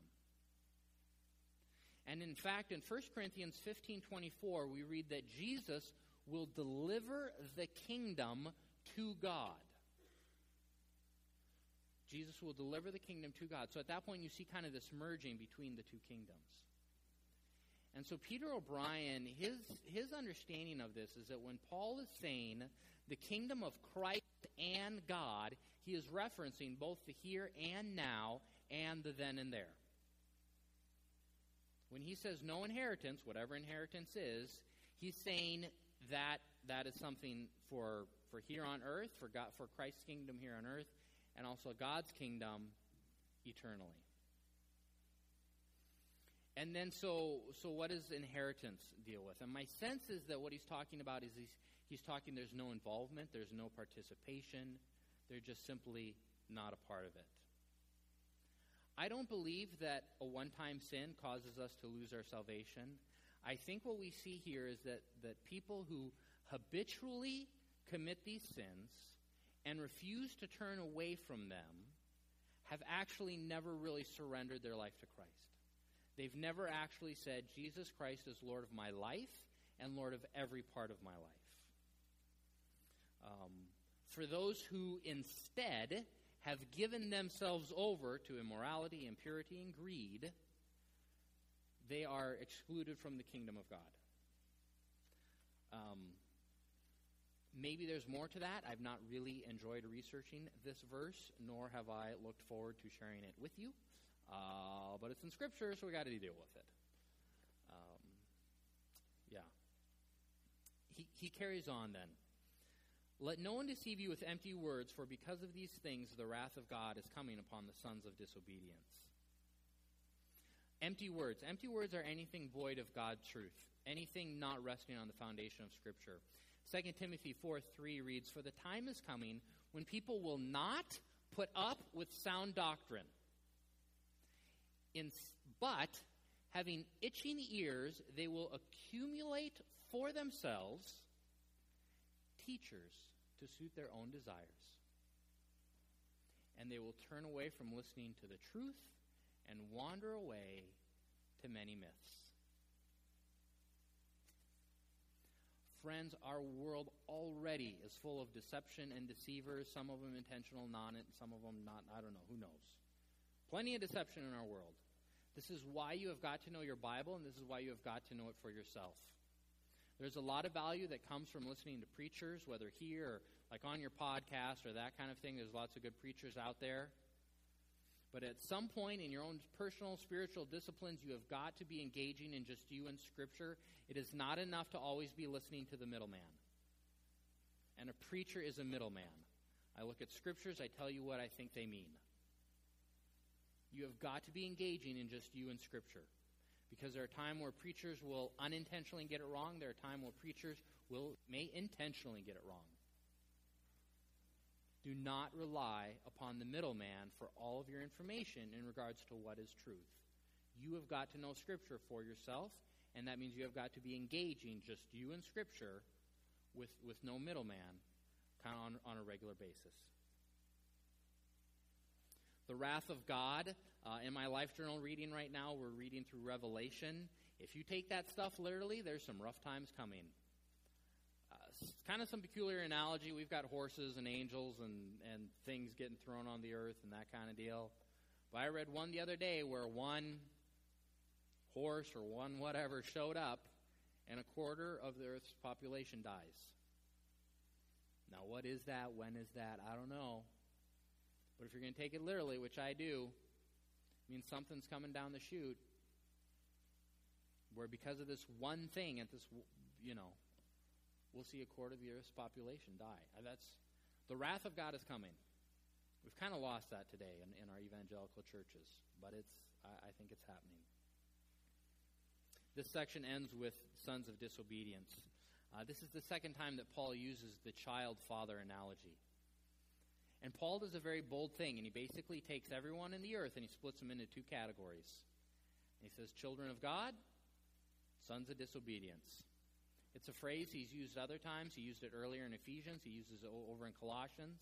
And in fact, in 1 Corinthians 15:24, we read that Jesus will deliver the kingdom to God. Jesus will deliver the kingdom to God. So at that point, you see kind of this merging between the two kingdoms. And so Peter O'Brien, his, his understanding of this is that when Paul is saying the kingdom of Christ and God, he is referencing both the here and now and the then and there. When he says no inheritance, whatever inheritance is, he's saying that that is something for, for here on earth, for God, for Christ's kingdom here on earth, and also God's kingdom eternally. And then, so, so what does inheritance deal with? And my sense is that what he's talking about is he's, he's talking there's no involvement, there's no participation, they're just simply not a part of it. I don't believe that a one time sin causes us to lose our salvation. I think what we see here is that, that people who habitually commit these sins and refuse to turn away from them have actually never really surrendered their life to Christ. They've never actually said, Jesus Christ is Lord of my life and Lord of every part of my life. Um, for those who instead have given themselves over to immorality, impurity, and greed, they are excluded from the kingdom of God. Um, Maybe there's more to that. I've not really enjoyed researching this verse, nor have I looked forward to sharing it with you. Uh, but it's in Scripture, so we got to deal with it. Um, yeah. He, he carries on then. Let no one deceive you with empty words, for because of these things the wrath of God is coming upon the sons of disobedience. Empty words. Empty words are anything void of God's truth, anything not resting on the foundation of Scripture. 2 Timothy 4 3 reads, For the time is coming when people will not put up with sound doctrine. In, but, having itching ears, they will accumulate for themselves teachers to suit their own desires. And they will turn away from listening to the truth and wander away to many myths. Friends, our world already is full of deception and deceivers, some of them intentional, non some of them not, I don't know, who knows. Plenty of deception in our world. This is why you have got to know your Bible, and this is why you have got to know it for yourself. There's a lot of value that comes from listening to preachers, whether here or like on your podcast or that kind of thing. There's lots of good preachers out there. But at some point in your own personal spiritual disciplines, you have got to be engaging in just you and Scripture. It is not enough to always be listening to the middleman. And a preacher is a middleman. I look at Scriptures, I tell you what I think they mean. You have got to be engaging in just you and Scripture. Because there are times where preachers will unintentionally get it wrong. There are times where preachers will may intentionally get it wrong. Do not rely upon the middleman for all of your information in regards to what is truth. You have got to know Scripture for yourself, and that means you have got to be engaging just you and Scripture with, with no middleman kind of on, on a regular basis. The wrath of God. Uh, in my life journal reading right now, we're reading through Revelation. If you take that stuff literally, there's some rough times coming kind of some peculiar analogy. We've got horses and angels and, and things getting thrown on the earth and that kind of deal. But I read one the other day where one horse or one whatever showed up and a quarter of the earth's population dies. Now, what is that? When is that? I don't know. But if you're going to take it literally, which I do, means something's coming down the chute where because of this one thing at this, you know, we'll see a quarter of the earth's population die. That's the wrath of God is coming. We've kind of lost that today in, in our evangelical churches, but it's I, I think it's happening. This section ends with sons of disobedience. Uh, this is the second time that Paul uses the child father analogy. And Paul does a very bold thing, and he basically takes everyone in the earth and he splits them into two categories. He says, children of God, sons of disobedience. It's a phrase he's used other times. He used it earlier in Ephesians, he uses it over in Colossians.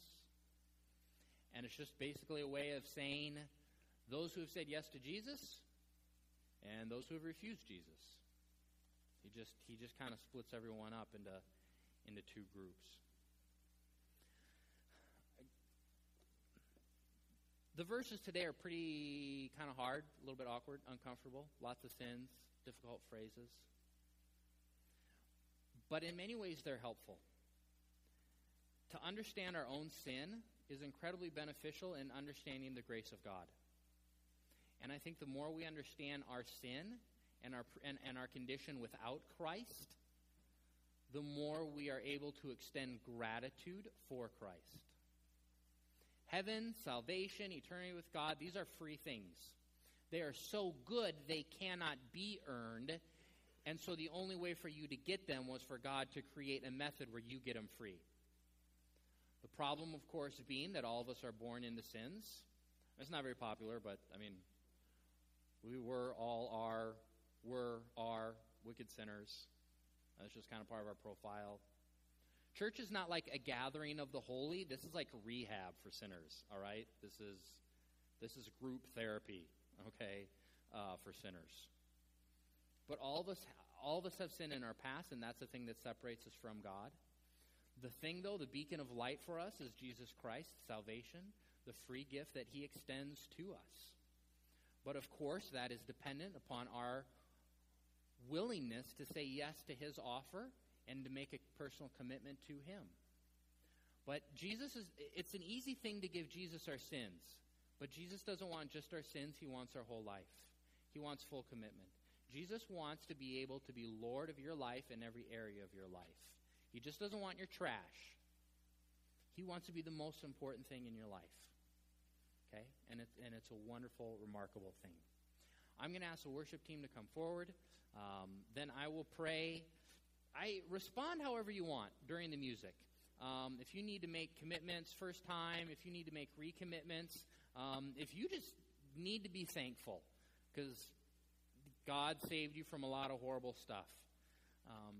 And it's just basically a way of saying those who have said yes to Jesus and those who have refused Jesus. He just he just kind of splits everyone up into into two groups. The verses today are pretty kind of hard, a little bit awkward, uncomfortable, lots of sins, difficult phrases but in many ways they're helpful. To understand our own sin is incredibly beneficial in understanding the grace of God. And I think the more we understand our sin and our, and, and our condition without Christ, the more we are able to extend gratitude for Christ. Heaven, salvation, eternity with God, these are free things. They are so good they cannot be earned and so the only way for you to get them was for God to create a method where you get them free. The problem, of course, being that all of us are born into sins. It's not very popular, but I mean, we were all are, were, are wicked sinners. That's just kind of part of our profile. Church is not like a gathering of the holy. This is like rehab for sinners. All right, this is this is group therapy. Okay, uh, for sinners. But all of us, all of us have sinned in our past, and that's the thing that separates us from God. The thing, though, the beacon of light for us is Jesus Christ, salvation, the free gift that He extends to us. But of course, that is dependent upon our willingness to say yes to His offer and to make a personal commitment to Him. But Jesus is, it's an easy thing to give Jesus our sins. But Jesus doesn't want just our sins, He wants our whole life. He wants full commitment. Jesus wants to be able to be Lord of your life in every area of your life. He just doesn't want your trash. He wants to be the most important thing in your life. Okay? And it's, and it's a wonderful, remarkable thing. I'm going to ask the worship team to come forward. Um, then I will pray. I respond however you want during the music. um, if you need to make commitments first time, if you need to make recommitments, um, if you just need to be thankful because God saved you from a lot of horrible stuff. Um,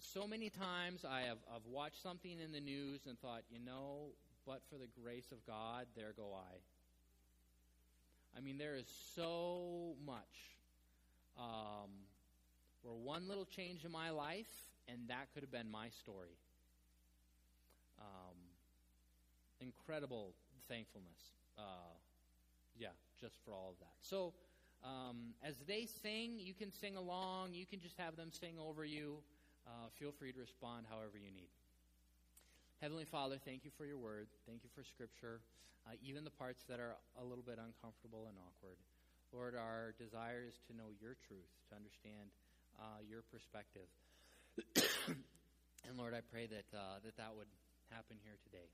so many times I have I've watched something in the news and thought, you know, but for the grace of God, there go I. I mean, there is so much um, where one little change in my life, and that could have been my story. Um, incredible thankfulness. Uh, yeah, just for all of that. So, um, as they sing, you can sing along. You can just have them sing over you. Uh, feel free to respond however you need. Heavenly Father, thank you for your word. Thank you for Scripture, uh, even the parts that are a little bit uncomfortable and awkward. Lord, our desire is to know your truth, to understand uh, your perspective. and Lord, I pray that, uh, that that would happen here today.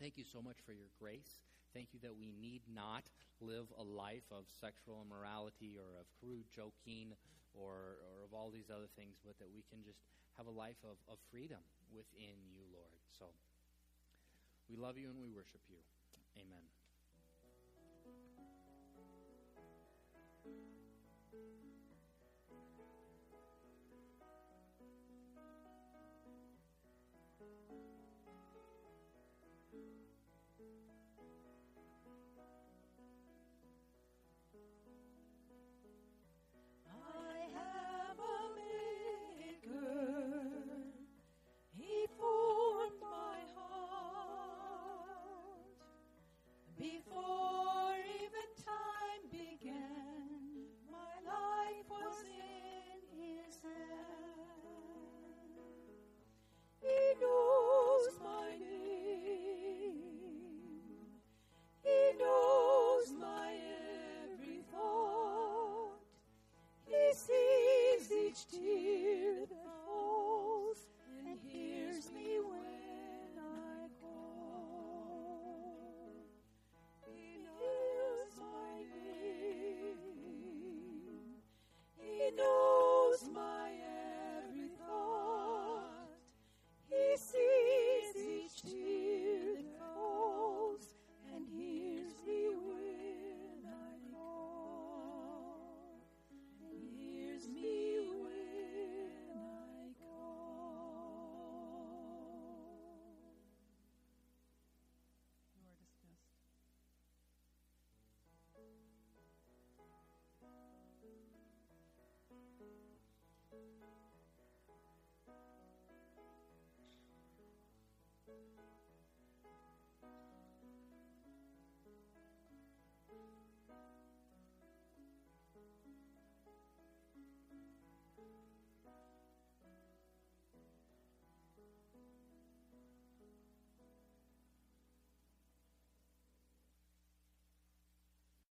Thank you so much for your grace. Thank you that we need not live a life of sexual immorality or of crude joking or, or of all these other things, but that we can just have a life of, of freedom within you, Lord. So we love you and we worship you. Amen.
Thank
you.